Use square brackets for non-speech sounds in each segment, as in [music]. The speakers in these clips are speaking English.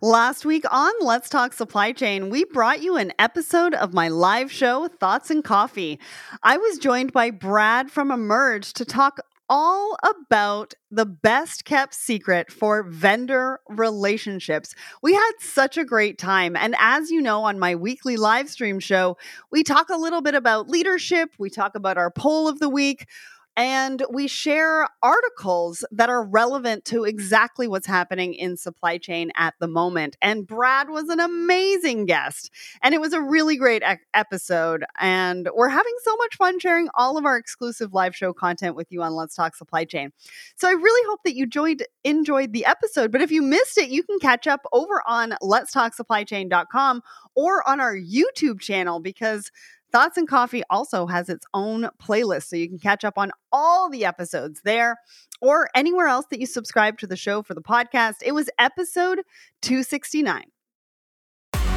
Last week on Let's Talk Supply Chain, we brought you an episode of my live show, Thoughts and Coffee. I was joined by Brad from Emerge to talk all about the best kept secret for vendor relationships. We had such a great time. And as you know, on my weekly live stream show, we talk a little bit about leadership, we talk about our poll of the week and we share articles that are relevant to exactly what's happening in supply chain at the moment. And Brad was an amazing guest, and it was a really great e- episode. And we're having so much fun sharing all of our exclusive live show content with you on Let's Talk Supply Chain. So I really hope that you enjoyed enjoyed the episode. But if you missed it, you can catch up over on Let's Talk Supply Chain.com or on our YouTube channel because Thoughts and Coffee also has its own playlist, so you can catch up on all the episodes there or anywhere else that you subscribe to the show for the podcast. It was episode 269.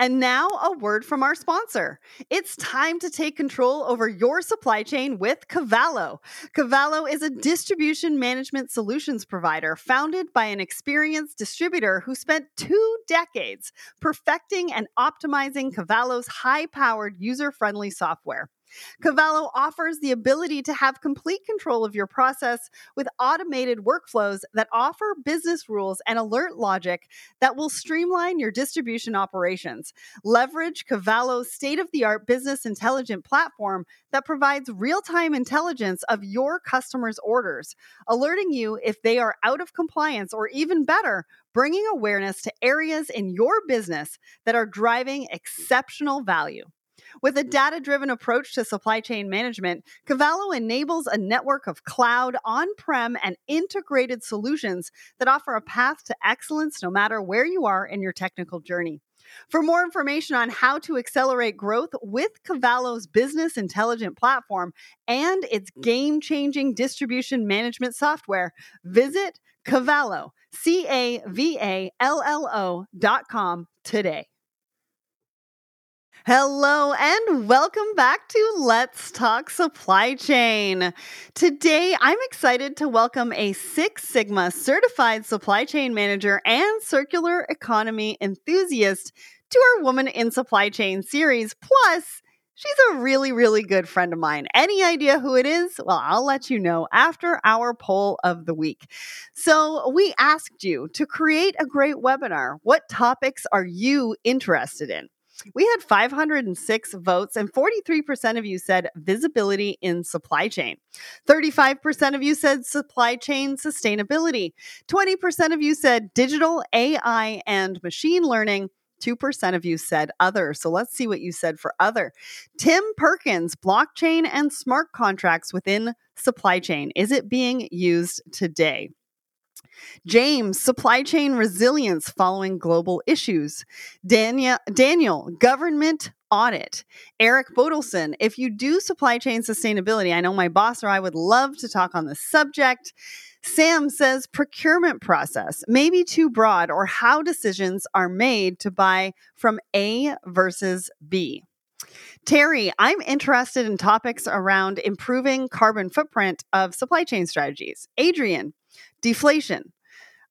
And now, a word from our sponsor. It's time to take control over your supply chain with Cavallo. Cavallo is a distribution management solutions provider founded by an experienced distributor who spent two decades perfecting and optimizing Cavallo's high powered, user friendly software. Cavallo offers the ability to have complete control of your process with automated workflows that offer business rules and alert logic that will streamline your distribution operations. Leverage Cavallo's state of the art business intelligent platform that provides real time intelligence of your customers' orders, alerting you if they are out of compliance or even better, bringing awareness to areas in your business that are driving exceptional value. With a mm. data driven approach to supply chain management, Cavallo enables a network of cloud, on prem, and integrated solutions that offer a path to excellence no matter where you are in your technical journey. For more information on how to accelerate growth with Cavallo's business intelligent platform and its mm. game changing distribution management software, visit Cavallo, C A V A L L O dot com today. Hello and welcome back to Let's Talk Supply Chain. Today, I'm excited to welcome a Six Sigma certified supply chain manager and circular economy enthusiast to our Woman in Supply Chain series. Plus, she's a really, really good friend of mine. Any idea who it is? Well, I'll let you know after our poll of the week. So, we asked you to create a great webinar. What topics are you interested in? We had 506 votes, and 43% of you said visibility in supply chain. 35% of you said supply chain sustainability. 20% of you said digital, AI, and machine learning. 2% of you said other. So let's see what you said for other. Tim Perkins, blockchain and smart contracts within supply chain. Is it being used today? James, supply chain resilience following global issues. Daniel, Daniel government audit. Eric Bodelson, if you do supply chain sustainability, I know my boss or I would love to talk on the subject. Sam says procurement process, maybe too broad, or how decisions are made to buy from A versus B. Terry, I'm interested in topics around improving carbon footprint of supply chain strategies. Adrian, deflation.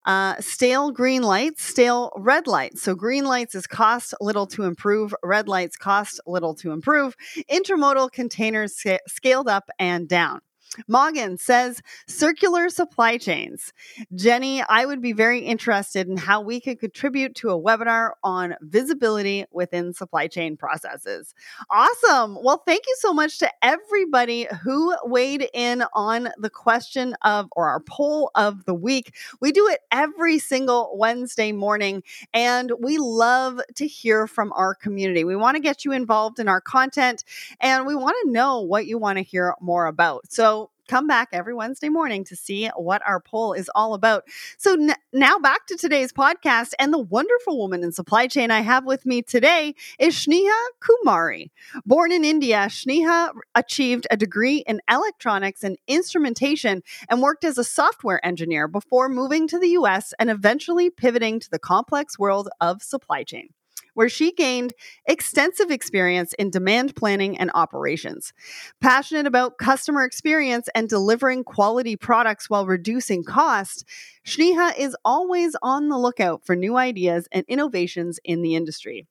Uh, stale green lights, stale red lights. So green lights is cost little to improve, red lights cost little to improve. Intermodal containers sc- scaled up and down. Morgan says circular supply chains. Jenny, I would be very interested in how we could contribute to a webinar on visibility within supply chain processes. Awesome. Well, thank you so much to everybody who weighed in on the question of or our poll of the week. We do it every single Wednesday morning, and we love to hear from our community. We want to get you involved in our content and we want to know what you want to hear more about. So, come back every Wednesday morning to see what our poll is all about. So n- now back to today's podcast and the wonderful woman in supply chain I have with me today is Sneha Kumari. Born in India, Sneha achieved a degree in electronics and instrumentation and worked as a software engineer before moving to the US and eventually pivoting to the complex world of supply chain where she gained extensive experience in demand planning and operations. Passionate about customer experience and delivering quality products while reducing cost, Sneha is always on the lookout for new ideas and innovations in the industry.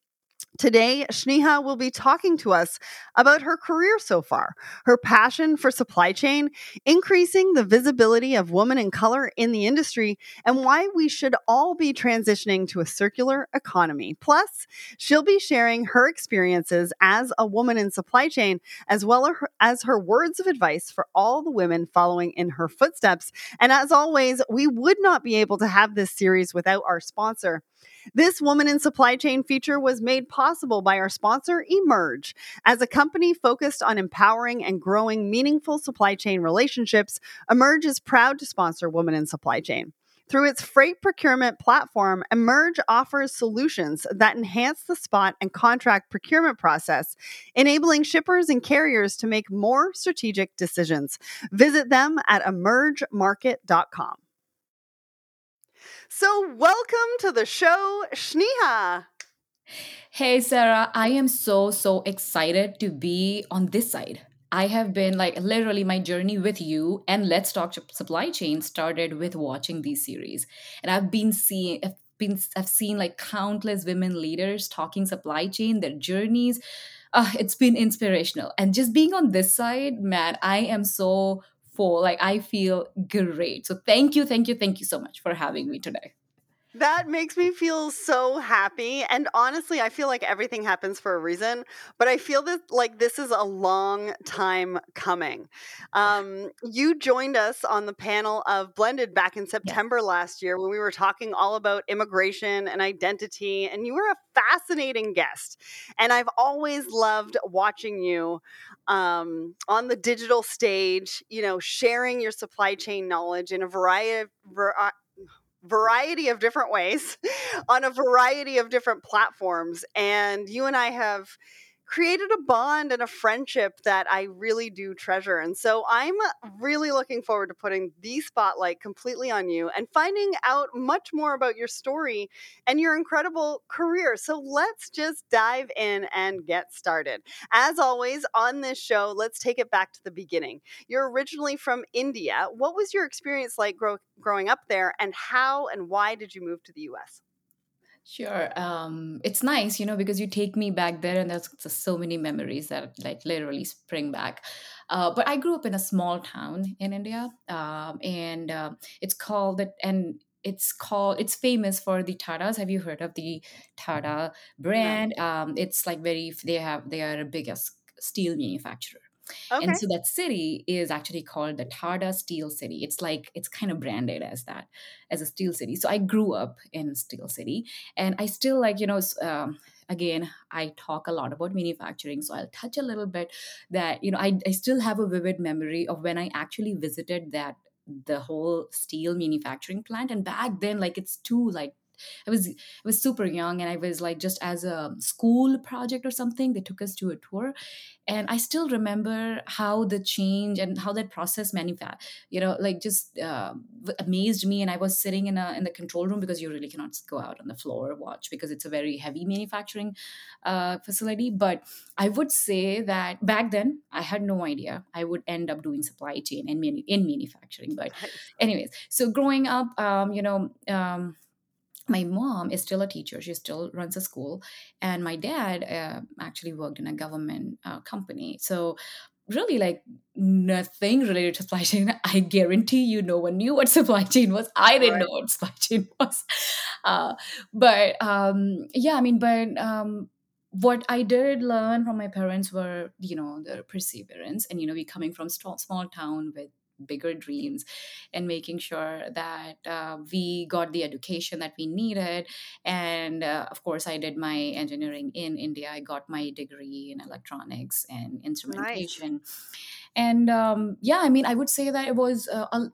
Today, Sneha will be talking to us about her career so far, her passion for supply chain, increasing the visibility of women in color in the industry, and why we should all be transitioning to a circular economy. Plus, she'll be sharing her experiences as a woman in supply chain, as well as her words of advice for all the women following in her footsteps. And as always, we would not be able to have this series without our sponsor. This Woman in Supply Chain feature was made possible by our sponsor, Emerge. As a company focused on empowering and growing meaningful supply chain relationships, Emerge is proud to sponsor Woman in Supply Chain. Through its freight procurement platform, Emerge offers solutions that enhance the spot and contract procurement process, enabling shippers and carriers to make more strategic decisions. Visit them at emergemarket.com. So, welcome to the show, Sneha. Hey, Sarah, I am so, so excited to be on this side. I have been like literally my journey with you and Let's Talk Supply Chain started with watching these series. And I've been seeing, I've been, I've seen like countless women leaders talking supply chain, their journeys. Uh, it's been inspirational. And just being on this side, man, I am so full. Like I feel great. So thank you, thank you, thank you so much for having me today. That makes me feel so happy. And honestly, I feel like everything happens for a reason, but I feel that like this is a long time coming. Um, you joined us on the panel of Blended back in September last year when we were talking all about immigration and identity, and you were a fascinating guest. And I've always loved watching you um, on the digital stage, you know, sharing your supply chain knowledge in a variety of variety of different ways [laughs] on a variety of different platforms. And you and I have created a bond and a friendship that I really do treasure. And so I'm really looking forward to putting the spotlight completely on you and finding out much more about your story and your incredible career. So let's just dive in and get started. As always, on this show, let's take it back to the beginning. You're originally from India. What was your experience like grow- growing up there, and how and why did you move to the US? Sure. Um, it's nice, you know, because you take me back there and there's just so many memories that like literally spring back. Uh, but I grew up in a small town in India, um, and uh, it's called that, and it's called it's famous for the Tatas. Have you heard of the Tata brand? Um, it's like very they have they are the biggest steel manufacturer. Okay. And so that city is actually called the Tata Steel City. It's like it's kind of branded as that, as a steel city. So I grew up in Steel City, and I still like you know. Um, again i talk a lot about manufacturing so i'll touch a little bit that you know I, I still have a vivid memory of when i actually visited that the whole steel manufacturing plant and back then like it's too like I was I was super young and I was like just as a school project or something. They took us to a tour, and I still remember how the change and how that process manufactured. You know, like just uh, amazed me. And I was sitting in a in the control room because you really cannot go out on the floor watch because it's a very heavy manufacturing uh, facility. But I would say that back then I had no idea I would end up doing supply chain and manu- in manufacturing. But anyways, so growing up, um, you know. Um, my mom is still a teacher she still runs a school and my dad uh, actually worked in a government uh, company. So really like nothing related to supply chain [laughs] i guarantee you no one knew what supply chain was. I didn't right. know what supply chain [laughs] was. Uh, but um, yeah i mean but um, what i did learn from my parents were you know the perseverance and you know we coming from small, small town with bigger dreams and making sure that uh, we got the education that we needed. And uh, of course, I did my engineering in India. I got my degree in electronics and instrumentation. Nice. And um, yeah, I mean, I would say that it was uh, a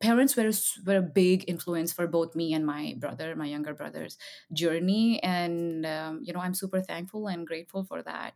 parents were were a big influence for both me and my brother, my younger brother's journey, and um, you know I'm super thankful and grateful for that.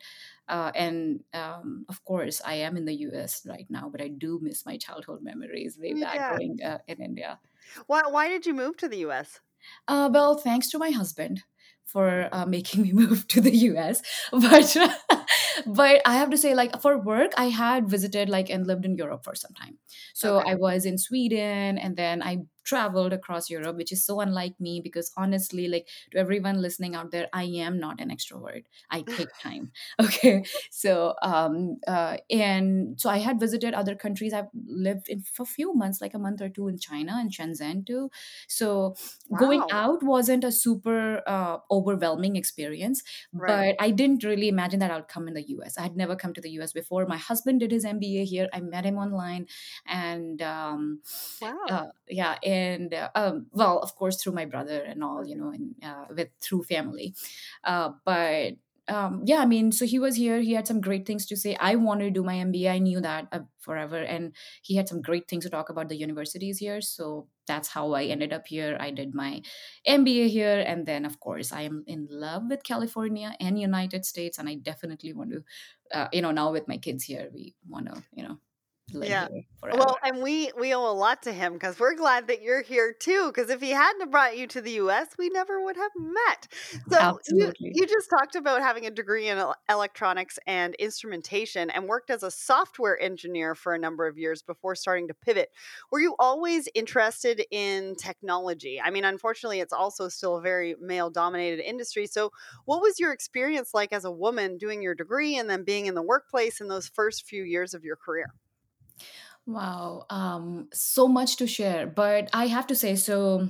Uh, and um, of course, I am in the U.S. right now, but I do miss my childhood memories way back yeah. growing uh, in India. Why Why did you move to the U.S.? Uh, well, thanks to my husband for uh, making me [laughs] move to the US. But [laughs] but I have to say, like for work, I had visited like and lived in Europe for some time. So okay. I was in Sweden, and then I traveled across Europe, which is so unlike me because honestly, like to everyone listening out there, I am not an extrovert. I [laughs] take time. [laughs] Okay. So, um, uh, and so I had visited other countries. I've lived in for a few months, like a month or two in China and Shenzhen too. So wow. going out wasn't a super uh, overwhelming experience, right. but I didn't really imagine that I'd come in the US. I had never come to the US before. My husband did his MBA here. I met him online and, um, wow. Uh, yeah. And uh, um, well of course through my brother and all you know and uh, with through family uh, but um, yeah, I mean, so he was here. He had some great things to say. I wanted to do my MBA. I knew that uh, forever, and he had some great things to talk about the universities here. So that's how I ended up here. I did my MBA here, and then of course I am in love with California and United States, and I definitely want to, uh, you know, now with my kids here, we want to, you know, yeah. Well, and we we owe a lot to him because we're glad that you're here too. Because if he hadn't brought you to the U.S., we never would have met. So Absolutely. you you just talked about having a degree in electronics and instrumentation, and worked as a software engineer for a number of years before starting to pivot. Were you always interested in technology? I mean, unfortunately, it's also still a very male dominated industry. So, what was your experience like as a woman doing your degree and then being in the workplace in those first few years of your career? Wow, um, so much to share, but I have to say, so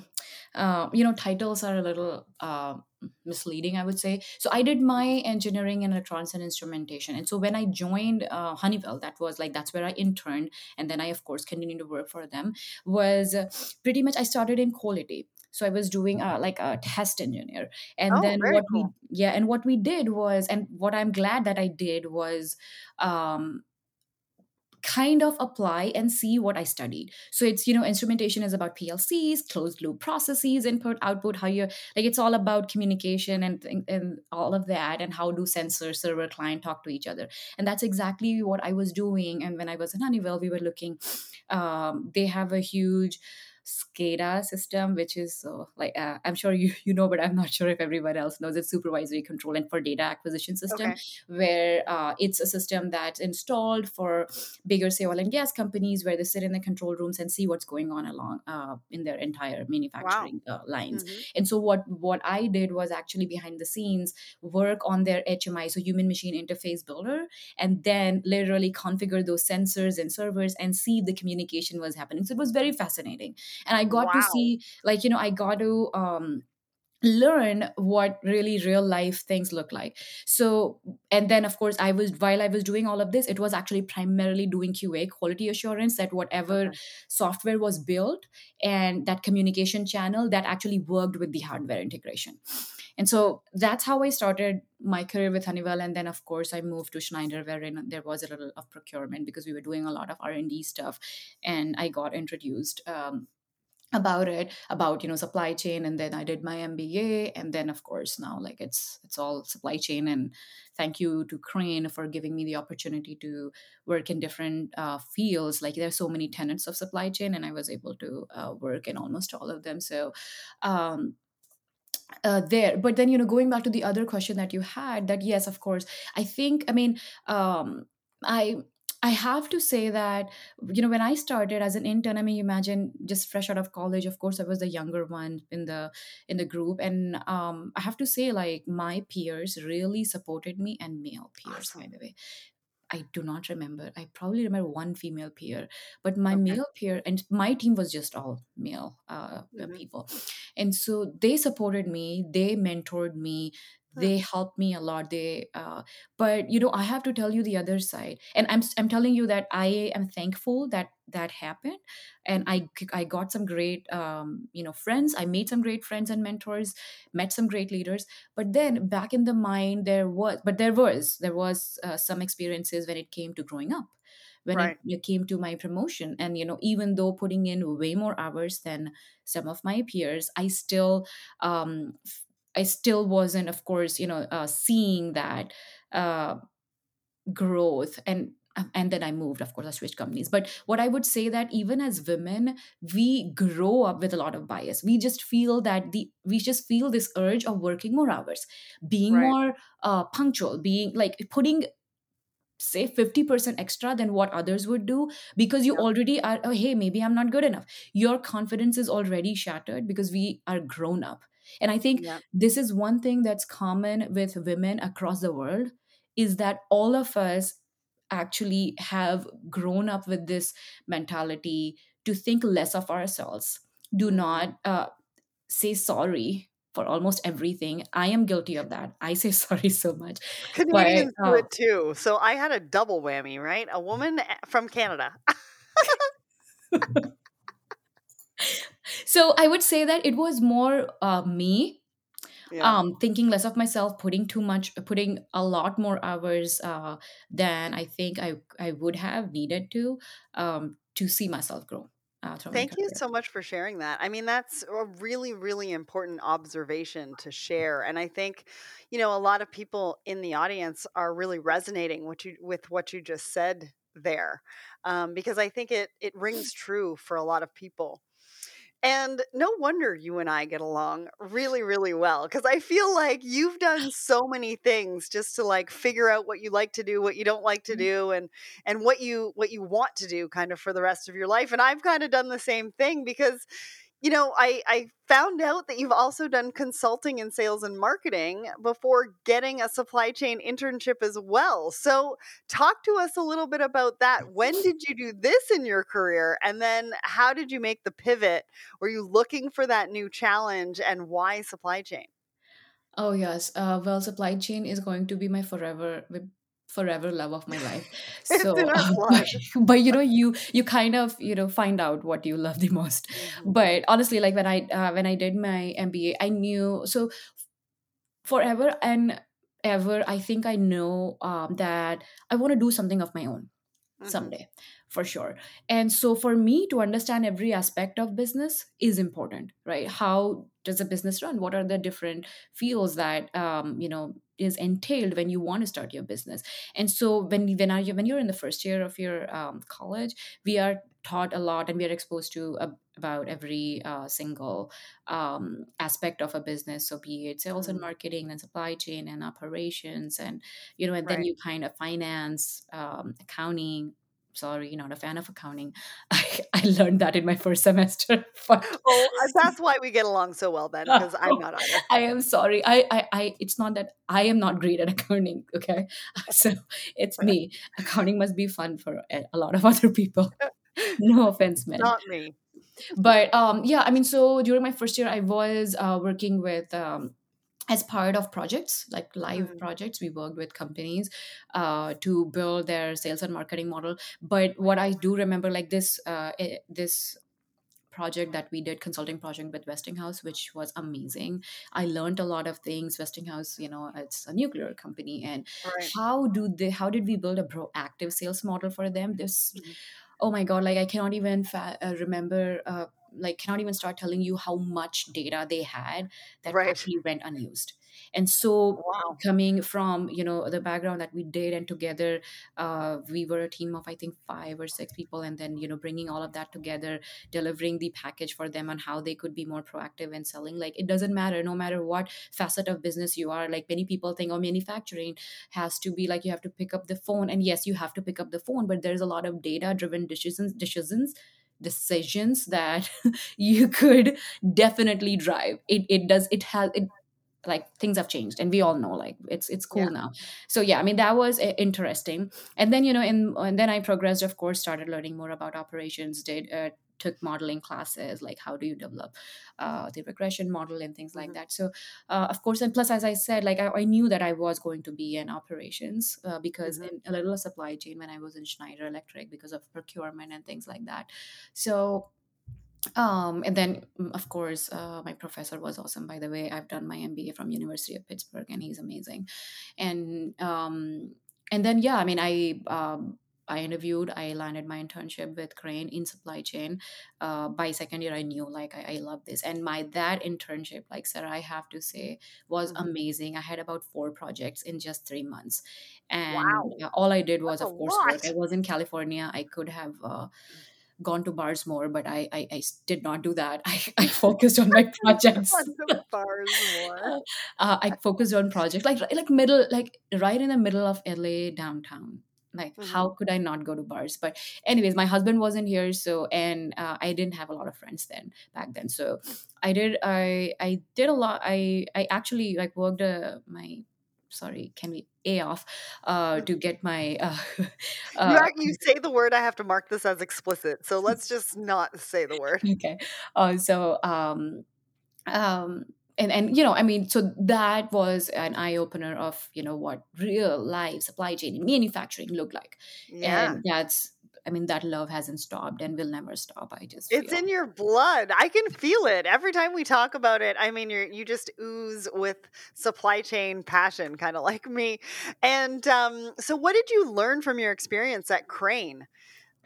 uh, you know, titles are a little uh, misleading, I would say. So I did my engineering in electronics and instrumentation, and so when I joined uh, Honeywell, that was like that's where I interned, and then I of course continued to work for them. Was uh, pretty much I started in quality so i was doing uh, like a test engineer and oh, then what cool. we yeah and what we did was and what i'm glad that i did was um kind of apply and see what I studied. So it's, you know, instrumentation is about PLCs, closed loop processes, input, output, how you're like it's all about communication and, and all of that and how do sensor, server, client talk to each other. And that's exactly what I was doing. And when I was in Honeywell, we were looking, um, they have a huge SCADA system, which is uh, like uh, I'm sure you [laughs] you know, but I'm not sure if everyone else knows. It's supervisory control and for data acquisition system, okay. where uh, it's a system that's installed for bigger, say, oil and gas companies, where they sit in the control rooms and see what's going on along uh, in their entire manufacturing wow. Uh, lines. Mm-hmm. And so what what I did was actually behind the scenes work on their HMI, so human machine interface builder, and then literally configure those sensors and servers and see if the communication was happening. So it was very fascinating and i got wow. to see like you know i got to um learn what really real life things look like so and then of course i was while i was doing all of this it was actually primarily doing qa quality assurance that whatever okay. software was built and that communication channel that actually worked with the hardware integration and so that's how i started my career with honeywell and then of course i moved to schneider wherein there was a little of procurement because we were doing a lot of r&d stuff and i got introduced um, about it about you know supply chain and then i did my mba and then of course now like it's it's all supply chain and thank you to crane for giving me the opportunity to work in different uh, fields. Like there's so many tenants of supply chain and i was able to uh, work in almost all of them. So um, uh, there but then you know going back to the other question that you had that yes of course i think i mean um, i I have to say that, you know, when I started as an intern, I mean, imagine just fresh out of college, of course, I was the younger one in the in the group. And um, I have to say, like, my peers really supported me and male peers, awesome. by the way. I do not remember. I probably remember one female peer, but my okay. male peer and my team was just all male uh, mm-hmm. people. And so they supported me, they mentored me, they help me a lot. They uh, but you know i have to tell you the other side. And i'm i'm telling you that i am thankful that that happened. And i i got some great um, you know friends. I made some great friends and mentors met some great leaders. But then back in the mind there was but there was there was uh, some experiences when it came to growing up when it, Right. it came to my promotion. And you know even though putting in way more hours than some of my peers i still um i still wasn't of course you know uh, seeing that uh, growth and and then i moved of course i switched companies. But what i would say that even as women we grow up with a lot of bias. We just feel that the we just feel this urge of working more hours being Right. more uh, punctual being like putting say 50% extra than what others would do because you already are oh hey maybe i'm not good enough. Your confidence is already shattered because we are grown up and i think Yep. this is one thing that's common with women across the world is that all of us actually have grown up with this mentality to think less of ourselves do not uh, say sorry for almost everything i am guilty of that i say [laughs] sorry so much but Canadians do uh, it too. So I had a double whammy, right? A woman from Canada. [laughs] so i would say that it was more uh, me Yeah. um thinking less of myself putting too much putting a lot more hours uh than i think i i would have needed to um to see myself grow uh, Thank you so much for sharing that. I mean, that's a really, really important observation to share. And I think, you know, a lot of people in the audience are really resonating what you with what you just said there, um, because I think it it rings true for a lot of people. And no wonder you and I get along really, really well because I feel like you've done [laughs] so many things just to like figure out what you like to do, what you don't like to mm-hmm. do, and and what you what you want to do kind of for the rest of your life. And I've kind of done the same thing because you know, I I found out that you've also done consulting in sales and marketing before getting a supply chain internship as well. So, talk to us a little bit about that. When [laughs] did you do this in your career? And then how did you make the pivot? Were you looking for that new challenge and why supply chain? oh yes uh well supply chain is going to be my forever forever love of my life. [laughs] So our um, but, [laughs] but you know you you kind of you know find out what you love the most. Mhm. but honestly like when i uh, when i did my mba i knew so forever and ever i think i know um, that i want to do something of my own Mhm. someday for sure. And so for me to understand every aspect of business is important right? How does a business run? What are the different fields that um, you know is entailed when you want to start your business? And so when when, are you, when you're in the first year of your um, college we are taught a lot and we are exposed to a, about every uh, single um, aspect of a business. So be it sales and Mhm. marketing and supply chain and operations and you know and then you kind of finance um, accounting sorry not a fan of accounting. [laughs] I, I learned that in my first semester [laughs] but Oh, uh, that's why we get along so well then, because I'm [laughs] not either. i am sorry. I, I i it's not that i am not great at accounting okay? So it's me. Accounting must be fun for a a lot of other people. No offense man. Not me. but um yeah i mean so during my first year i was uh, working with um as part of projects like live Mhm. projects we worked with companies uh, to build their sales and marketing model but what i do remember like this uh, eh, this project that we did consulting project with westinghouse which was amazing i learned a lot of things westinghouse you know it's a nuclear company and Right. how do they how did we build a proactive sales model for them this Mhm. oh my god like i cannot even fa- uh, remember uh, like cannot even start telling you how much data they had that Right. actually went unused and so Wow. coming from you know the background that we did and together uh, we were a team of i think five or six people and then you know bringing all of that together delivering the package for them on how they could be more proactive in selling like it doesn't matter no matter what facet of business you are like many people think oh manufacturing has to be like you have to pick up the phone and yes you have to pick up the phone but there's a lot of data driven decisions decisions decisions that [laughs] you could definitely drive. It it does it has it like things have changed and we all know like it's it's Yeah. cool now. So yeah i mean that was uh, interesting. And then you know and, and then i progressed of course started learning more about operations did uh, took modeling classes like how do you develop uh, the regression model and things like Mhm. that so uh, of course and plus as i said like I, I knew that i was going to be in operations uh, because Mhm. in a little supply chain when i was in schneider electric because of procurement and things like that so um and then mm, of course uh, my professor was awesome by the way i've done my mba from university of pittsburgh and he's amazing and um and then yeah i mean i um I interviewed. I landed my internship with Crane in supply chain. Uh, by second year, I knew like I, I love this. And my that internship, like Sarah, I have to say, was Mhm. amazing. I had about four projects in just three months, and Wow, uh, all I did was, a of course, work. I was in California. I could have uh, gone to bars more, but I I did not do that. [laughs] I, I focused on my [laughs] projects. Bars more. [laughs] uh, I focused on projects like like middle, like right in the middle of LA downtown. Like, Mhm. how could I not go to bars? But, anyways, my husband wasn't here, so and uh, I didn't have a lot of friends then back then. So, I did I I did a lot. I I actually like worked uh, my sorry, can we a off uh, to [laughs] get my uh, [laughs] You uh, act you say the word, I have to mark this as explicit, so let's just not say the word. [laughs] okay. Uh, so um, um, and and you know, I mean, so that was an eye opener of you know what real life supply chain and manufacturing look like, Yeah. and that's. I mean, that love hasn't stopped and will never stop. I just It's feel. in your blood. I can feel it every time we talk about it. I mean, you're you just ooze with supply chain passion, kind of like me. And um, so, what did you learn from your experience at Crane?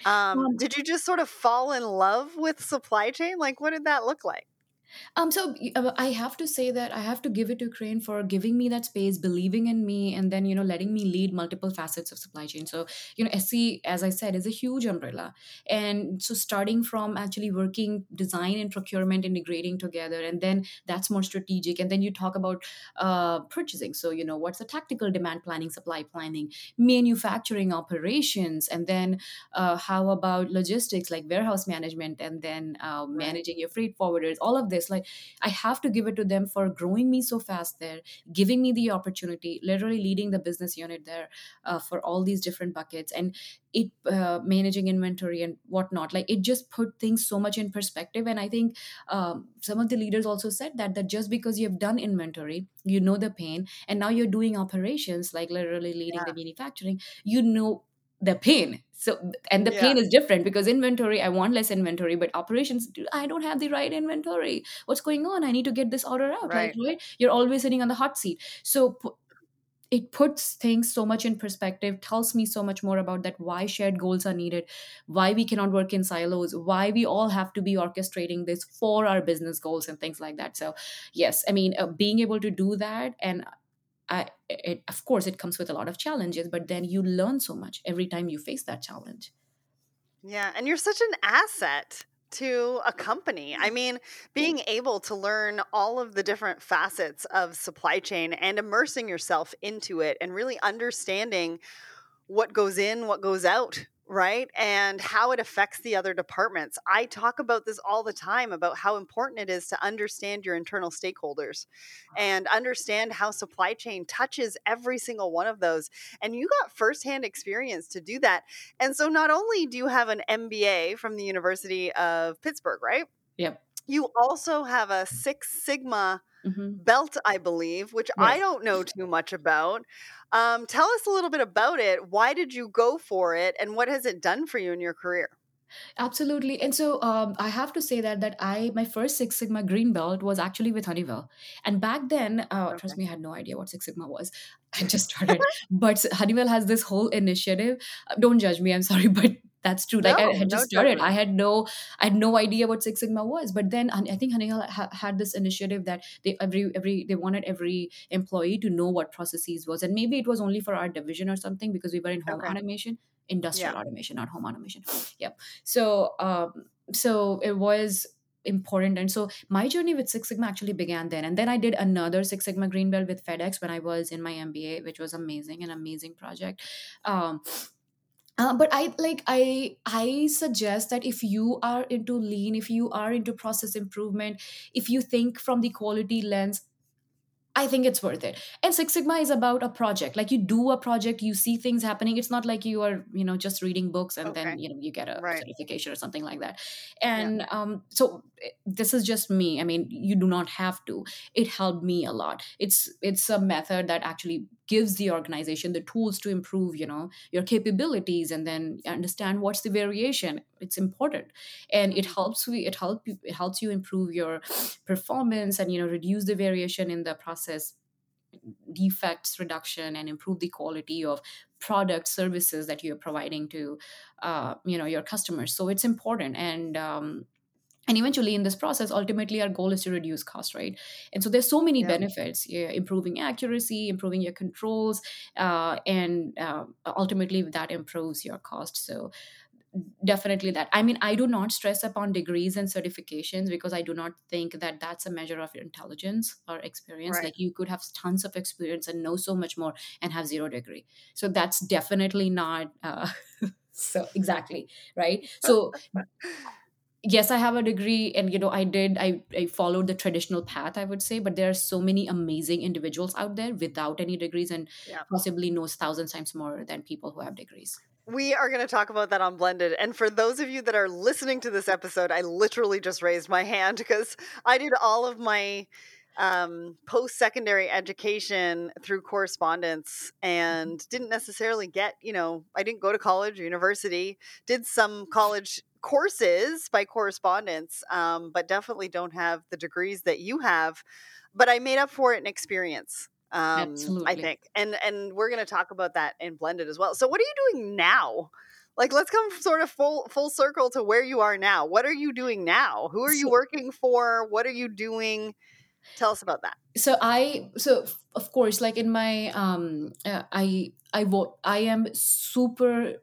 Um, Um, did you just sort of fall in love with supply chain? Like, what did that look like? Um, so uh, I have to say that I have to give it to Crane for giving me that space, believing in me, and then you know letting me lead multiple facets of supply chain. So you know, SC, as I said, is a huge umbrella, and so starting from actually working design and procurement integrating together, and then that's more strategic, and then you talk about uh, purchasing. So you know, what's the tactical demand planning, supply planning, manufacturing operations, and then uh, how about logistics like warehouse management, and then uh, Right. managing your freight forwarders, all of this like i have to give it to them for growing me so fast there giving me the opportunity literally leading the business unit there uh, for all these different buckets and it uh, managing inventory and whatnot. Like it just put things so much in perspective and i think um, some of the leaders also said that that just because you have done inventory you know the pain and now you're doing operations like literally leading the manufacturing you know the pain. So and the Yeah. pain is different because inventory i want less inventory but operations i don't have the right inventory. What's going on? I need to get this order out Right. right. you're always sitting on the hot seat. So it puts things so much in perspective tells me so much more about that why shared goals are needed why we cannot work in silos why we all have to be orchestrating this for our business goals and things like that. So yes i mean uh, being able to do that and I, it, of course it comes with a lot of challenges but then you learn so much every time you face that challenge Yeah. And you're such an asset to a company. I mm-hmm. mean, being able to learn all of the different facets of supply chain and immersing yourself into it and really understanding what goes in, what goes out, right? And how it affects the other departments. I talk about this all the time about how important it is to understand your internal stakeholders and understand how supply chain touches every single one of those. And you got firsthand experience to do that. And so not only do you have an MBA from the University of Pittsburgh, right? yep You also have a Six Sigma hmm belt, I believe, which I don't know [laughs] too much about. Um, tell us a little bit about it. Why did you go for it, and what has it done for you in your career? Absolutely. And so um, I have to say that that I my first Six Sigma green belt was actually with Honeywell. And back then, uh, Okay. trust me, I had no idea what Six Sigma was. [laughs] I just started. But Honeywell has this whole initiative. Uh, Don't judge me. I'm sorry, [laughs] but that's true. Like I No, had no just started. I had no, I had no idea what Six Sigma was. But then I think Honeywell ha- had this initiative that they every every they wanted every employee to know what processes was, and maybe it was only for our division or something because we were in home Okay. automation, Yeah. industrial automation, not home automation. [gasps] Yep. So um, so it was important and so my journey with six sigma actually began then and then i did another six sigma green belt with fedex when i was in my mba which was amazing an amazing project um, uh, but i like i i suggest that if you are into lean if you are into process improvement if you think from the quality lens I think it's worth it. And Six Sigma is about a project. Like you do a project, you see things happening. It's not like you are, you know, just reading books and Okay. then, you know, you get a Right. certification or something like that. Yeah. And um, so eh, this is just me. I mean, you do not have to. It helped me a lot. It's it's a method that actually gives the organization the tools to improve, you know, your capabilities and then understand what's the variation. It's important. And it Mhm. helps we it help you it helps you improve your performance and you know reduce the variation in the process defects reduction and improve the quality of product services that you're providing to uh, you know your customers. So it's important. And um, and eventually in this process ultimately our goal is to reduce cost right? And so there's so many Yeah. benefits. Yeah, improving accuracy improving your controls uh, and uh, ultimately that improves your cost. So definitely that. I mean i do not stress upon degrees and certifications because i do not think that that's a measure of your intelligence or experience. Right. like you could have tons of experience and know so much more and have zero degree. So that's definitely not uh, [laughs] so exactly right? So yes i have a degree and you know i did I, I followed the traditional path i would say but there are so many amazing individuals out there without any degrees and Yeah. possibly knows thousands times more than people who have degrees We are going to talk about that on Blended. And for those of you that are listening to this episode, I literally just raised my hand [laughs] because I did all of my um, post secondary education through correspondence and didn't necessarily get, you know, I didn't go to college or university, did some college courses by correspondence, um, but definitely don't have the degrees that you have. But I made up for it in experience. Um, I think, and and we're going to talk about that in blended as well. So, what are you doing now? Like, let's come sort of full full circle to where you are now. What are you doing now? Who are you working for? What are you doing? Tell us about that. so i so of course like in my um uh, i i i am super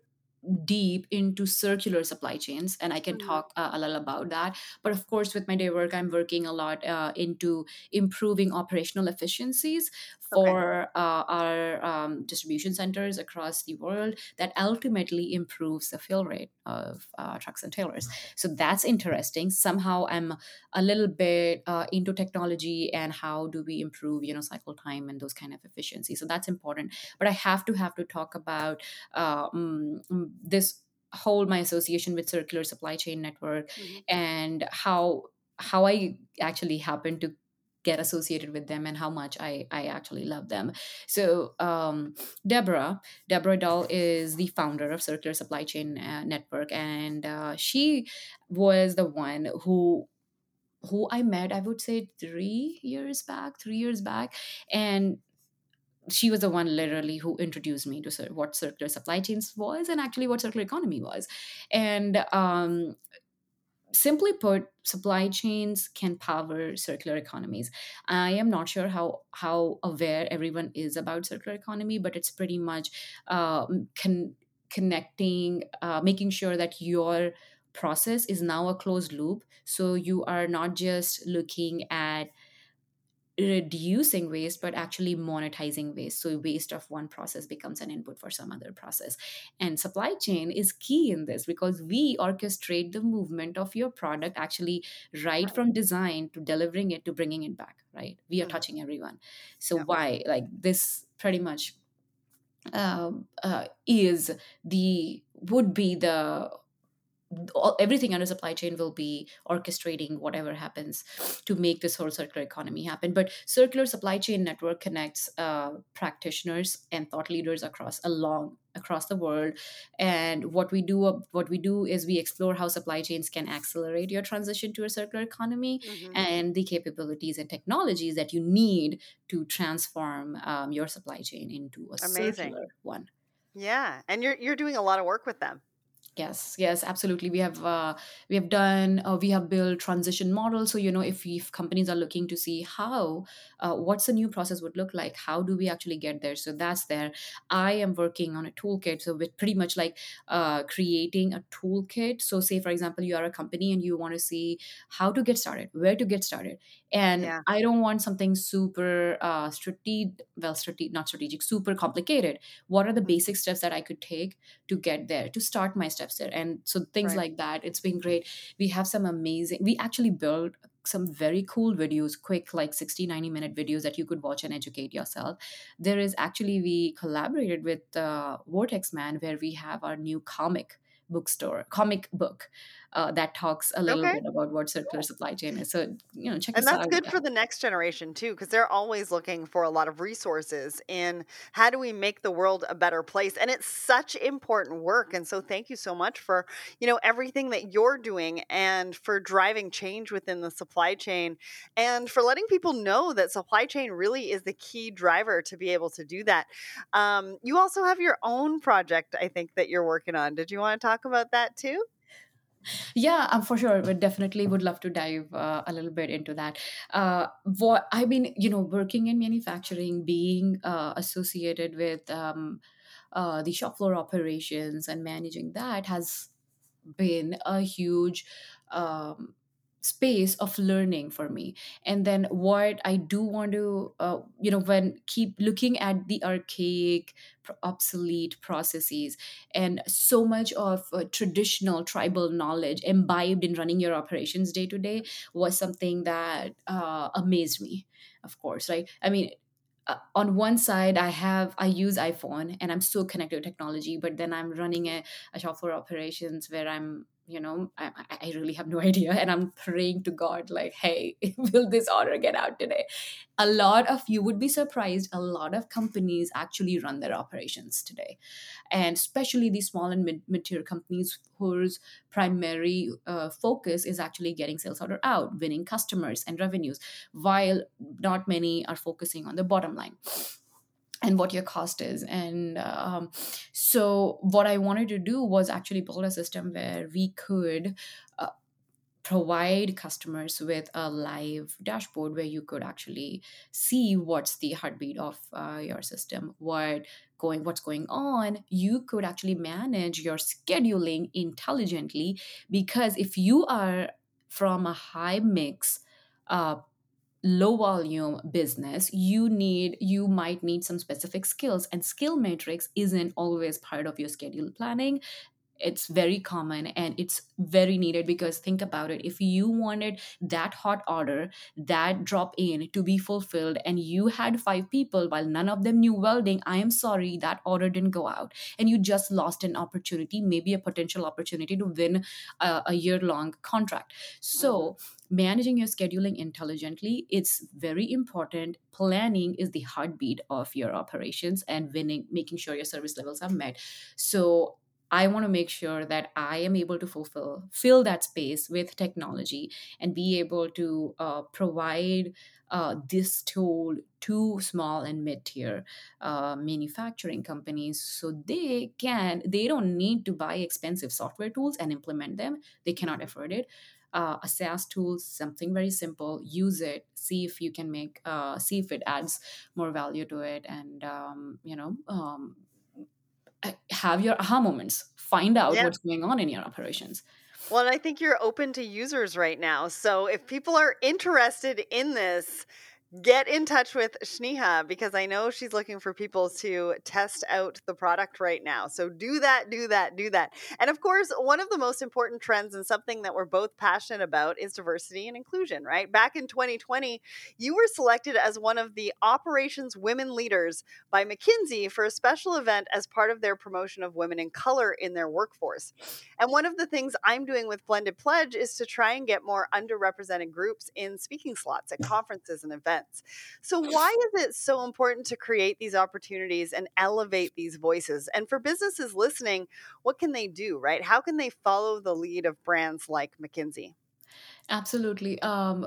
deep into circular supply chains and i can Mhm. talk uh, a little about that but of course with my day work i'm working a lot uh, into improving operational efficiencies for uh, our um, distribution centers across the world that ultimately improves the fill rate of uh, trucks and trailers. So that's interesting. Somehow i'm a little bit uh, into technology and how do we improve you know cycle time and those kind of efficiency. So that's important. But i have to have to talk about uh, mm, mm, this whole my association with circular supply chain network Mhm. and how how i actually happen to get associated with them and how much i i actually love them so um deborah deborah Dull is the founder of circular supply chain uh, network and uh, she was the one who who I met, I would say three years back, three years back. And she was the one literally who introduced me to what circular supply chains was and actually what circular economy was. And um, simply put, supply chains can power circular economies. I am not sure how how aware everyone is about circular economy, but it's pretty much um, con- connecting, uh, making sure that your process is now a closed loop. So you are not just looking at reducing waste but actually monetizing waste. So waste of one process becomes an input for some other process. And supply chain is key in this because we orchestrate the movement of your product actually right from design to delivering it to bringing it back right? We are Mhm. touching everyone. So Yeah. why? Like this pretty much um, uh, is the would be the all, everything under supply chain will be orchestrating whatever happens to make this whole circular economy happen but circular supply chain network connects uh, practitioners and thought leaders across along across the world and what we do uh, what we do is we explore how supply chains can accelerate your transition to a circular economy Mhm. and the capabilities and technologies that you need to transform um, your supply chain into a Amazing. circular one Yeah, and you're you're doing a lot of work with them. Yes, yes, absolutely. We have uh, we have done uh, we have built transition models. So you know, if, if companies are looking to see how uh, what's the new process would look like, how do we actually get there? So that's there. I am working on a toolkit. So with pretty much like uh, creating a toolkit. So say for example, you are a company and you want to see how to get started, where to get started, and Yeah. I don't want something super uh, strategic, well, strategic, not strategic, super complicated. What are the Mhm. basic steps that I could take to get there to start my steps there and so things Right. like that it's been great we have some amazing we actually build some very cool videos quick like 60 90 minute videos that you could watch and educate yourself there is actually we collaborated with uh, vortex man where we have our new comic bookstore comic book uh, that talks a little Okay. bit about what circular supply chain is so you know check out And that's out good for the next generation too, because they're always looking for a lot of resources in how do we make the world a better place. And it's such important work. And so thank you so much for, you know, everything that you're doing and for driving change within the supply chain and for letting people know that supply chain really is the key driver to be able to do that. Um, you also have your own project, I think, that you're working on. Did you want to talk about that too? Yeah, um, for sure. Definitely would love to dive uh, a little bit into that. Uh, what I've been, you know, working in manufacturing, being uh, associated with um, uh, the shop floor operations and managing that has been a huge um, space of learning for me. And then what i do want to uh, you know when keep looking at the archaic obsolete processes and so much of uh, traditional tribal knowledge imbibed in running your operations day to day was something that uh, amazed me of course right? I mean uh, on one side i have i use iphone and i'm so connected to technology but then i'm running a, a floor operations where i'm you know I, I really have no [laughs] idea. And i'm praying to god like hey [laughs] will this order get out today? A lot of you would be surprised a lot of companies actually run their operations today. And especially the small and mid- mid-tier companies whose primary uh, focus is actually getting sales order out winning customers and revenues while not many are focusing on the bottom line and what your cost is. And um, so what i wanted to do was actually build a system where we could uh, provide customers with a live dashboard where you could actually see what's the heartbeat of uh, your system what going what's going on. You could actually manage your scheduling intelligently because if you are from a high mix uh, low volume business you need you might need some specific skills and skill matrix isn't always part of your schedule planning. It's very common and it's very needed because think about it if you wanted that hot order that drop in to be fulfilled and you had five people while none of them knew welding i am sorry that order didn't go out. And you just lost an opportunity maybe a potential opportunity to win a, a year long contract. So managing your scheduling intelligently it's very important. Planning is the heartbeat of your operations and winning making sure your service levels are met. So I want to make sure that I am able to fulfill fill that space with technology and be able to uh, provide uh, this tool to small and mid tier uh, manufacturing companies so they can they don't need to buy expensive software tools and implement them. They cannot afford it uh, a SaaS tool, something very simple. Use it. See if you can make. Uh, see if it adds more value to it, and um, you know, um, have your aha moments find out Yeah. what's going on in your operations Well, and I think you're open to users right now. So if people are interested in this, get in touch with Sneha because I know she's looking for people to test out the product right now. So do that, do that, do that. And of course, one of the most important trends and something that we're both passionate about is diversity and inclusion, right? Back in 2020, you were selected as one of the operations women leaders by McKinsey for a special event as part of their promotion of women in color in their workforce. And one of the things I'm doing with Blended Pledge is to try and get more underrepresented groups in speaking slots at conferences and events. So, why is it so important to create these opportunities and elevate these voices? And for businesses listening, what can they do, right? How can they follow the lead of brands like McKinsey? absolutely um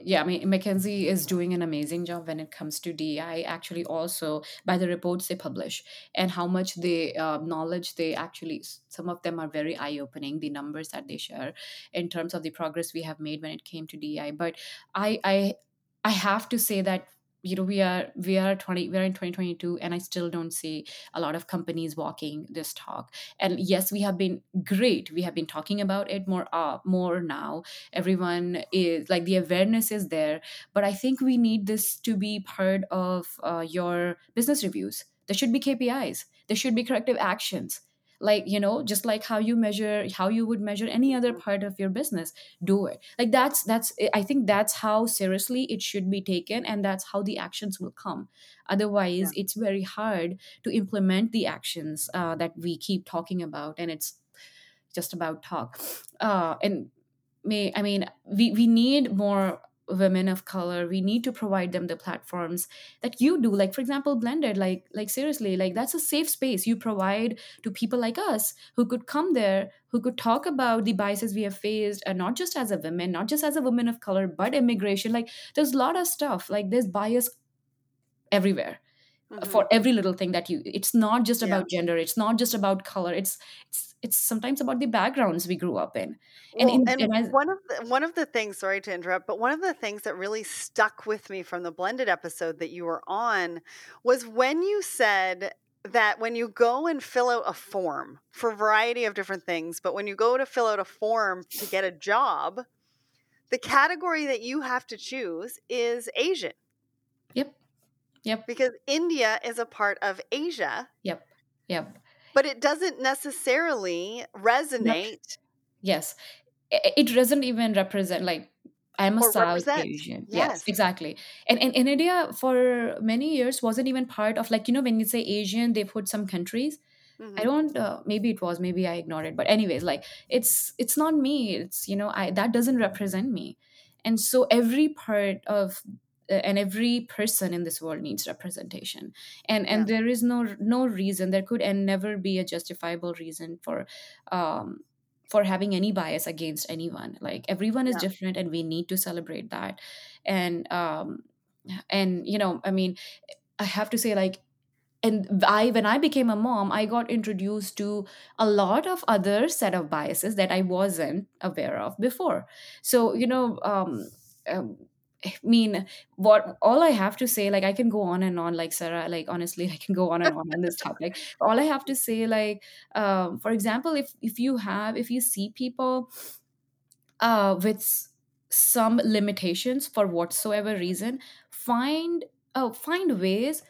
yeah i mean mckinsey is doing an amazing job when it comes to di actually also by the reports they publish and how much they uh, knowledge they actually some of them are very eye-opening the numbers that they share in terms of the progress we have made when it came to di but i i i have to say that you know we are we are 20 we are in 2022 and i still don't see a lot of companies walking this talk. And yes we have been great. We have been talking about it more uh, more now. Everyone is like the awareness is there. But i think we need this to be part of uh, your business reviews. There should be kpis there should be corrective actions like you know just like how you measure how you would measure any other part of your business do it. Like that's that's i think that's how seriously it should be taken and that's how the actions will come. Otherwise Yeah. it's very hard to implement the actions uh, that we keep talking about and it's just about talk. Uh, and may i mean we we need more women of color we need to provide them the platforms that you do like for example blended like like seriously like that's a safe space you provide to people like us who could come there who could talk about the biases we have faced and not just as a woman not just as a woman of color but immigration like there's a lot of stuff like there's bias everywhere Mhm. for every little thing that you it's not just Yeah. about gender it's not just about color it's it's it's sometimes about the backgrounds we grew up in. And Well, in and and one of the one of the things, sorry to interrupt, but one of the things that really stuck with me from the blended episode that you were on was when you said that when you go and fill out a form for a variety of different things, but when you go to fill out a form to get a job, the category that you have to choose is Asian. Yep. Yep. Because India is a part of Asia, yep. Yep but it doesn't necessarily resonate yes it doesn't even represent like i'm a south represent. asian yes Yes. exactly and, and in india for many years wasn't even part of like you know when you say asian they put some countries Mhm. i don't uh, maybe it was maybe i ignored it but anyways like it's it's not me it's you know i that doesn't represent me and so every part of and every person in this world needs representation. And and there is no no reason there could and never be a justifiable reason for um for having any bias against anyone. Like everyone is Yeah. different and we need to celebrate that. And um and you know i mean i have to say like and i when i became a mom i got introduced to a lot of other set of biases that i wasn't aware of before. So you know um, um I mean, what all I have to say, like I can go on and on, like Sarah, like honestly, [laughs] I can go on and on on this topic. All I have to say, like, um, for example, if if you have, if you see people uh, with some limitations for whatsoever reason, find uh, find ways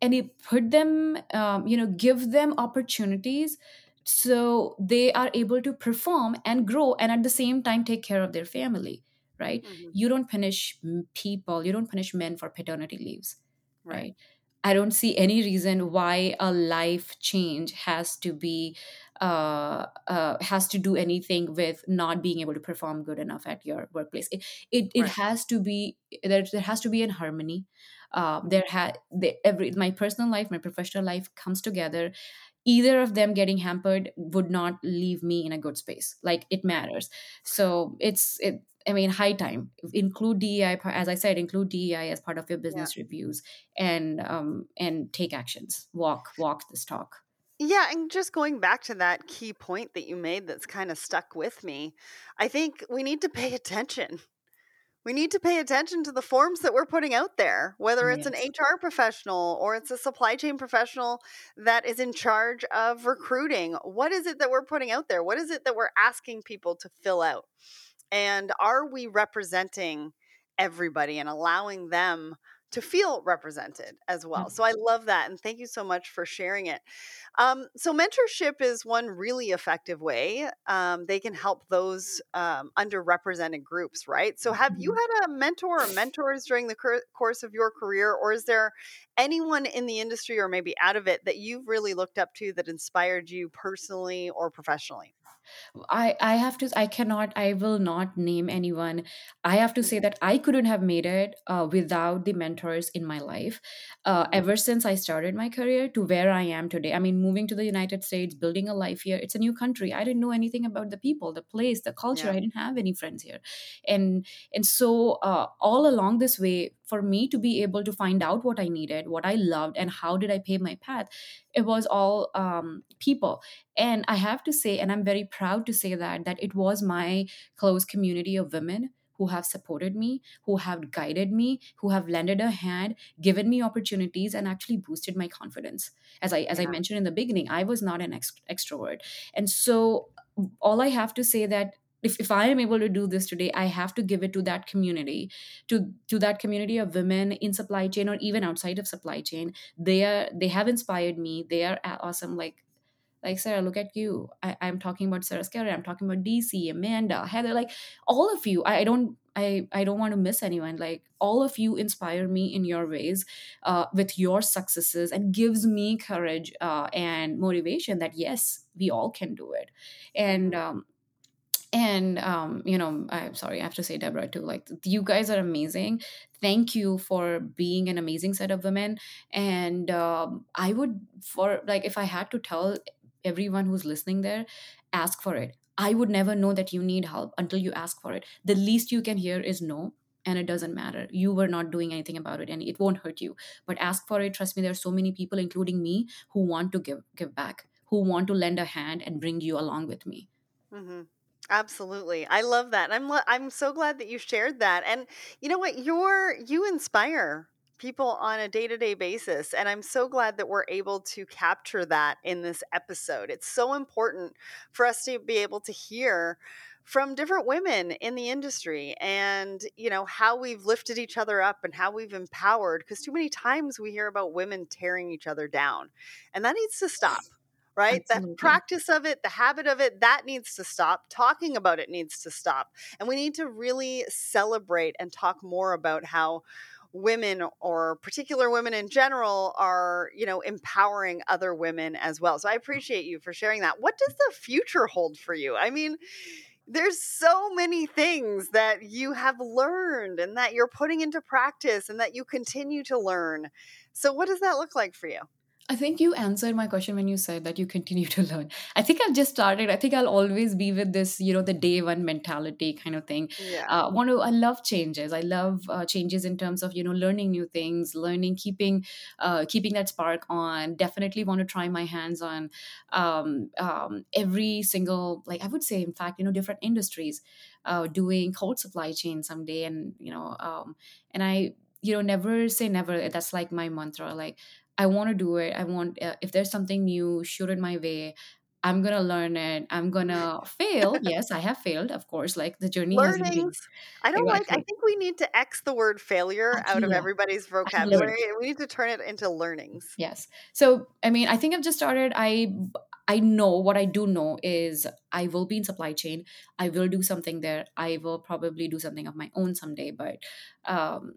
and you put them, um, you know, give them opportunities so they are able to perform and grow and at the same time take care of their family right? Mhm. you don't punish people you don't punish men for paternity leaves Right. right? I don't see any reason why a life change has to be uh, uh, has to do anything with not being able to perform good enough at your workplace. It it, it has to be there, there has to be in harmony. Uh, there had every my personal life my professional life comes together. Either of them getting hampered would not leave me in a good space. Like it matters. So it's it i mean high time include dei as i said include dei as part of your business reviews and um and take actions walk walk this talk Yeah, and just going back to that key point that you made that's kind of stuck with me, I think we need to pay attention. We need to pay attention to the forms that we're putting out there, whether it's an HR professional or it's a supply chain professional that is in charge of recruiting. What is it that we're putting out there? What is it that we're asking people to fill out? And are we representing everybody and allowing them to feel represented as well? Mhm. So I love that. And thank you so much for sharing it. Um, so, mentorship is one really effective way. Um, they can help those um, underrepresented groups, right? So, have you Mhm. had a mentor or mentors during the cur- course of your career, or is there anyone in the industry or maybe out of it that you've really looked up to that inspired you personally or professionally? I I have to I cannot I will not name anyone. I have to say that I couldn't have made it uh, without the mentors in my life. Uh, Mhm. ever since I started my career to where I am today. I mean, moving to the United States, building a life here. It's a new country. I didn't know anything about the people, the place, the culture. Yeah. I didn't have any friends here, and and so uh, all along this way, for me to be able to find out what I needed, what I loved, and how did I pave my path, it was all um, people. And i have to say and i'm very proud to say that that it was my close community of women who have supported me who have guided me who have lended a hand given me opportunities and actually boosted my confidence. As i as i mentioned in the beginning i was not an ex- extrovert. And so all i have to say that if, if i am able to do this today i have to give it to that community. To to that community of women in supply chain or even outside of supply chain they are they have inspired me. They are awesome. Like like sarah look at you. I, i'm talking about sarah scary. I'm talking about dc amanda heather like all of you. I, I don't I, I don't want to miss anyone. Like all of you inspire me in your ways uh, with your successes and gives me courage uh, and motivation that yes we all can do it. And um, and um, you know i'm sorry i have to say deborah too like you guys are amazing. Thank you for being an amazing set of women. And um, i would for like if i had to tell everyone who's listening there ask for it. I would never know that you need help until you ask for it. The least you can hear is no and it doesn't matter. You were not doing anything about it and it won't hurt you. But ask for it. Trust me there are so many people including me who want to give give back who want to lend a hand and bring you along with me. Mm-hmm. Absolutely. I love that. I'm I'm so glad that you shared that. And you know what? You're you inspire people on a day-to-day basis and I'm so glad that we're able to capture that in this episode. It's so important for us to be able to hear from different women in the industry and you know how we've lifted each other up and how we've empowered because too many times we hear about women tearing each other down and that needs to stop right? The Absolutely. practice of it, the habit of it, that needs to stop. Talking about it needs to stop. And we need to really celebrate and talk more about how women or particular women in general are, you know, empowering other women as well. So I appreciate you for sharing that. What does the future hold for you? I mean, there's so many things that you have learned and that you're putting into practice and that you continue to learn. So what does that look like for you? I think you answered my question when you said that you continue to learn. I think I've just started. I think I'll always be with this, you know, the day one mentality kind of thing. Yeah. Uh, want to? I love changes. I love uh, changes in terms of you know learning new things, learning, keeping, uh, keeping that spark on. Definitely want to try my hands on um, um, every single, like I would say, in fact, you know, different industries, uh, doing cold supply chain someday, and you know, um, and I, you know, never say never. That's like my mantra. Like I want to do it. I want, uh, if there's something new, shoot it my way. I'm going to learn it. I'm going [laughs] to fail. Yes, I have failed, of course. Like the journey Learnings. I don't like, I think we need to X the word failure out of everybody's vocabulary. We need to turn it into learnings. Yes. So, I mean, I think I've just started. I I know what I do know is I will be in supply chain. I will do something there. I will probably do something of my own someday, but um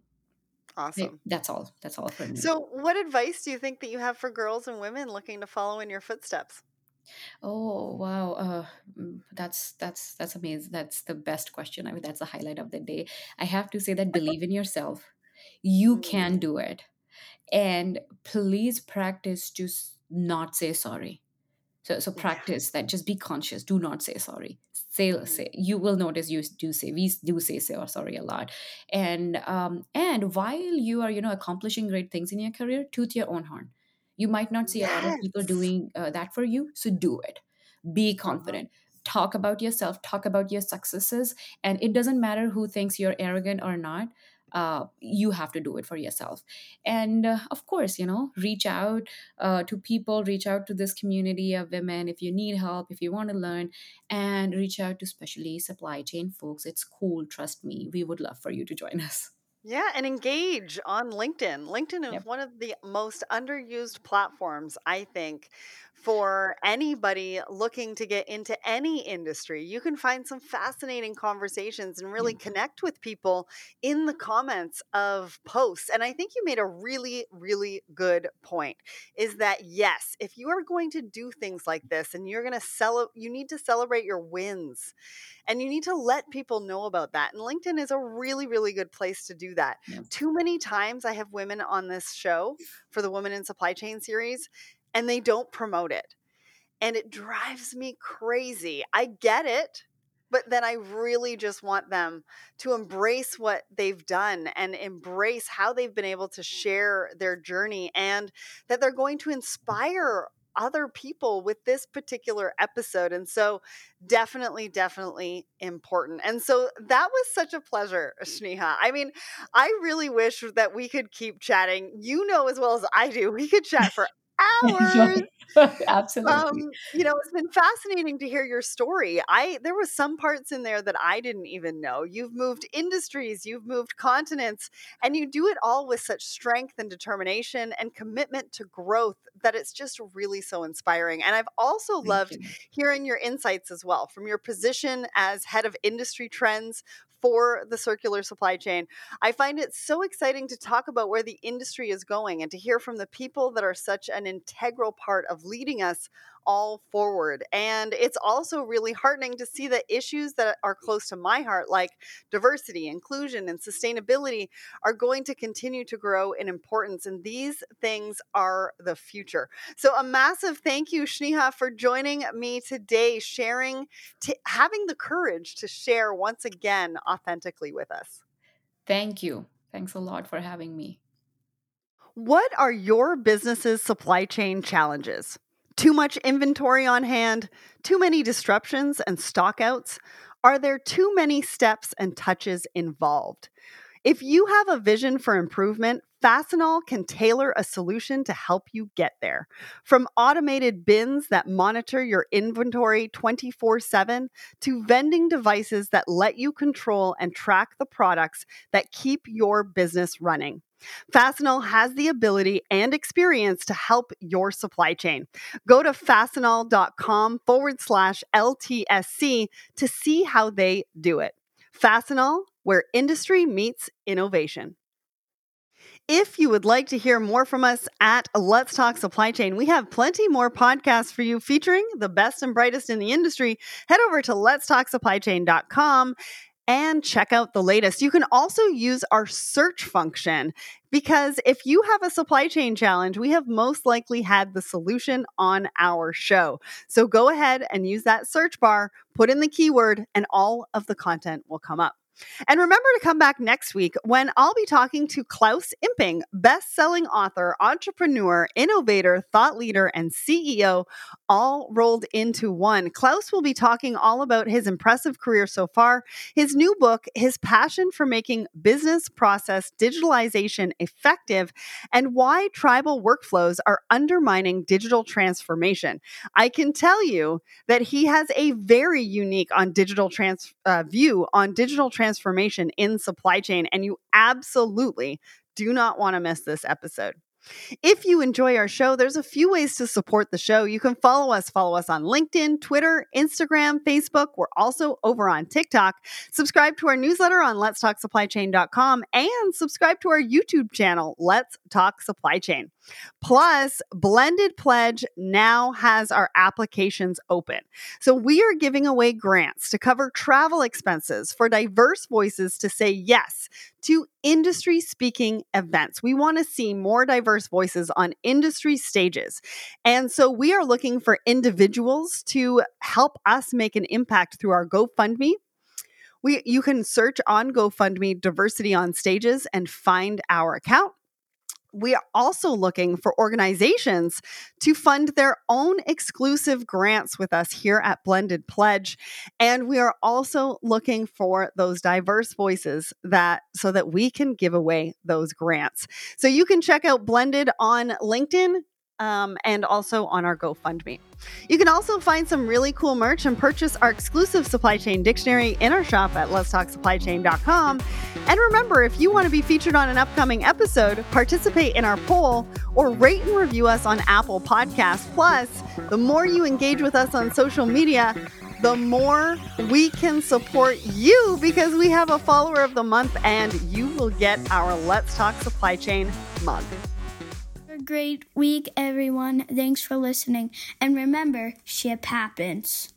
Awesome. that's all. That's all for me. So, what advice do you think that you have for girls and women looking to follow in your footsteps? Oh wow, uh, mm, that's that's that's amazing. That's the best question. I mean, that's the highlight of the day. I have to say that [laughs] believe in yourself. You Mm, can do it, and please practice to not say sorry. So so practice that. Just be conscious. Do not say sorry. Say Mhm. say. You will notice you do say we do say say or sorry a lot, and um and while you are you know accomplishing great things in your career, toot your own horn. You might not see a lot of people doing uh, that for you, so do it be Mhm. confident talk about yourself talk about your successes and it doesn't matter who thinks you're arrogant or not uh, you have to do it for yourself. And uh, of course you know reach out uh, to people reach out to this community of women if you need help if you want to learn and reach out to especially supply chain folks. It's cool trust me. We would love for you to join us Yeah, and engage on LinkedIn. LinkedIn is yep one of the most underused platforms, I think, for anybody looking to get into any industry. You can find some fascinating conversations and really connect with people in the comments of posts. And I think you made a really, really good point is that yes, if you are going to do things like this and you're going to sell, you need to celebrate your wins and you need to let people know about that. And LinkedIn is a really, really good place to do that. yep Too many times I have women on this show for the Women in Supply Chain series, and they don't promote it. And it drives me crazy. I get it. But then I really just want them to embrace what they've done and embrace how they've been able to share their journey and that they're going to inspire other people with this particular episode. And so, definitely, definitely important. And so, that was such a pleasure, Sneha. I mean, I really wish that we could keep chatting. You know, as well as I do, we could chat [laughs] for hours. [laughs] Absolutely. Um you know it's been fascinating to hear your story. I there was some parts in there that i didn't even know. You've moved industries you've moved continents and you do it all with such strength and determination and commitment to growth that it's just really so inspiring. And I've also Thank loved you. hearing your insights as well from your position as head of industry trends for the circular supply chain. I find it so exciting to talk about where the industry is going and to hear from the people that are such an integral part of leading us all forward. And it's also really heartening to see that issues that are close to my heart, like diversity, inclusion, and sustainability, are going to continue to grow in importance. And these things are the future. So, a massive thank you, Sneha, for joining me today, sharing, t- having the courage to share once again authentically with us. Thank you. Thanks a lot for having me. What are your business's supply chain challenges? Too much inventory on hand? Too many disruptions and stockouts? Are there too many steps and touches involved? If you have a vision for improvement, Fastenal can tailor a solution to help you get there. From automated bins that monitor your inventory 24 7 to vending devices that let you control and track the products that keep your business running. Fastenal has the ability and experience to help your supply chain. Go to fastenal.com forward slash LTSC to see how they do it. Fastenal, where industry meets innovation. If you would like to hear more from us at Let's Talk Supply Chain, we have plenty more podcasts for you featuring the best and brightest in the industry. Head over to letstalksupplychain.com and check out the latest. You can also use our search function because if you have a supply chain challenge, we have most likely had the solution on our show. So go ahead and use that search bar, put in the keyword, and all of the content will come up. And remember to come back next week when I'll be talking to Klaus Imping, best selling author, entrepreneur, innovator, thought leader, and CEO, all rolled into one. Klaus will be talking all about his impressive career so far, his new book, his passion for making business process digitalization effective, and why tribal workflows are undermining digital transformation. I can tell you that he has a very unique on digital trans uh, view on digital transformation in supply chain, and you absolutely do not want to miss this episode. If you enjoy our show, there's a few ways to support the show. You can follow us, follow us on LinkedIn, Twitter, Instagram, Facebook. We're also over on TikTok. Subscribe to our newsletter on letstalksupplychain.com and subscribe to our YouTube channel, Let's Talk Supply Chain. Plus, Blended Pledge now has our applications open. So we are giving away grants to cover travel expenses for diverse voices to say yes to industry speaking events. We want to see more diverse voices on industry stages. And so we are looking for individuals to help us make an impact through our GoFundMe. We, you can search on GoFundMe diversity on stages and find our account we are also looking for organizations to fund their own exclusive grants with us here at Blended Pledge. And we are also looking for those diverse voices that so that we can give away those grants. So you can check out Blended on LinkedIn um, and also on our GoFundMe. You can also find some really cool merch and purchase our exclusive supply chain dictionary in our shop at letstalksupplychain.com. And remember, if you want to be featured on an upcoming episode, participate in our poll, or rate and review us on Apple Podcasts. Plus, the more you engage with us on social media, the more we can support you because we have a follower of the month and you will get our Let's Talk Supply Chain mug great week, everyone. Thanks for listening. And remember, ship happens.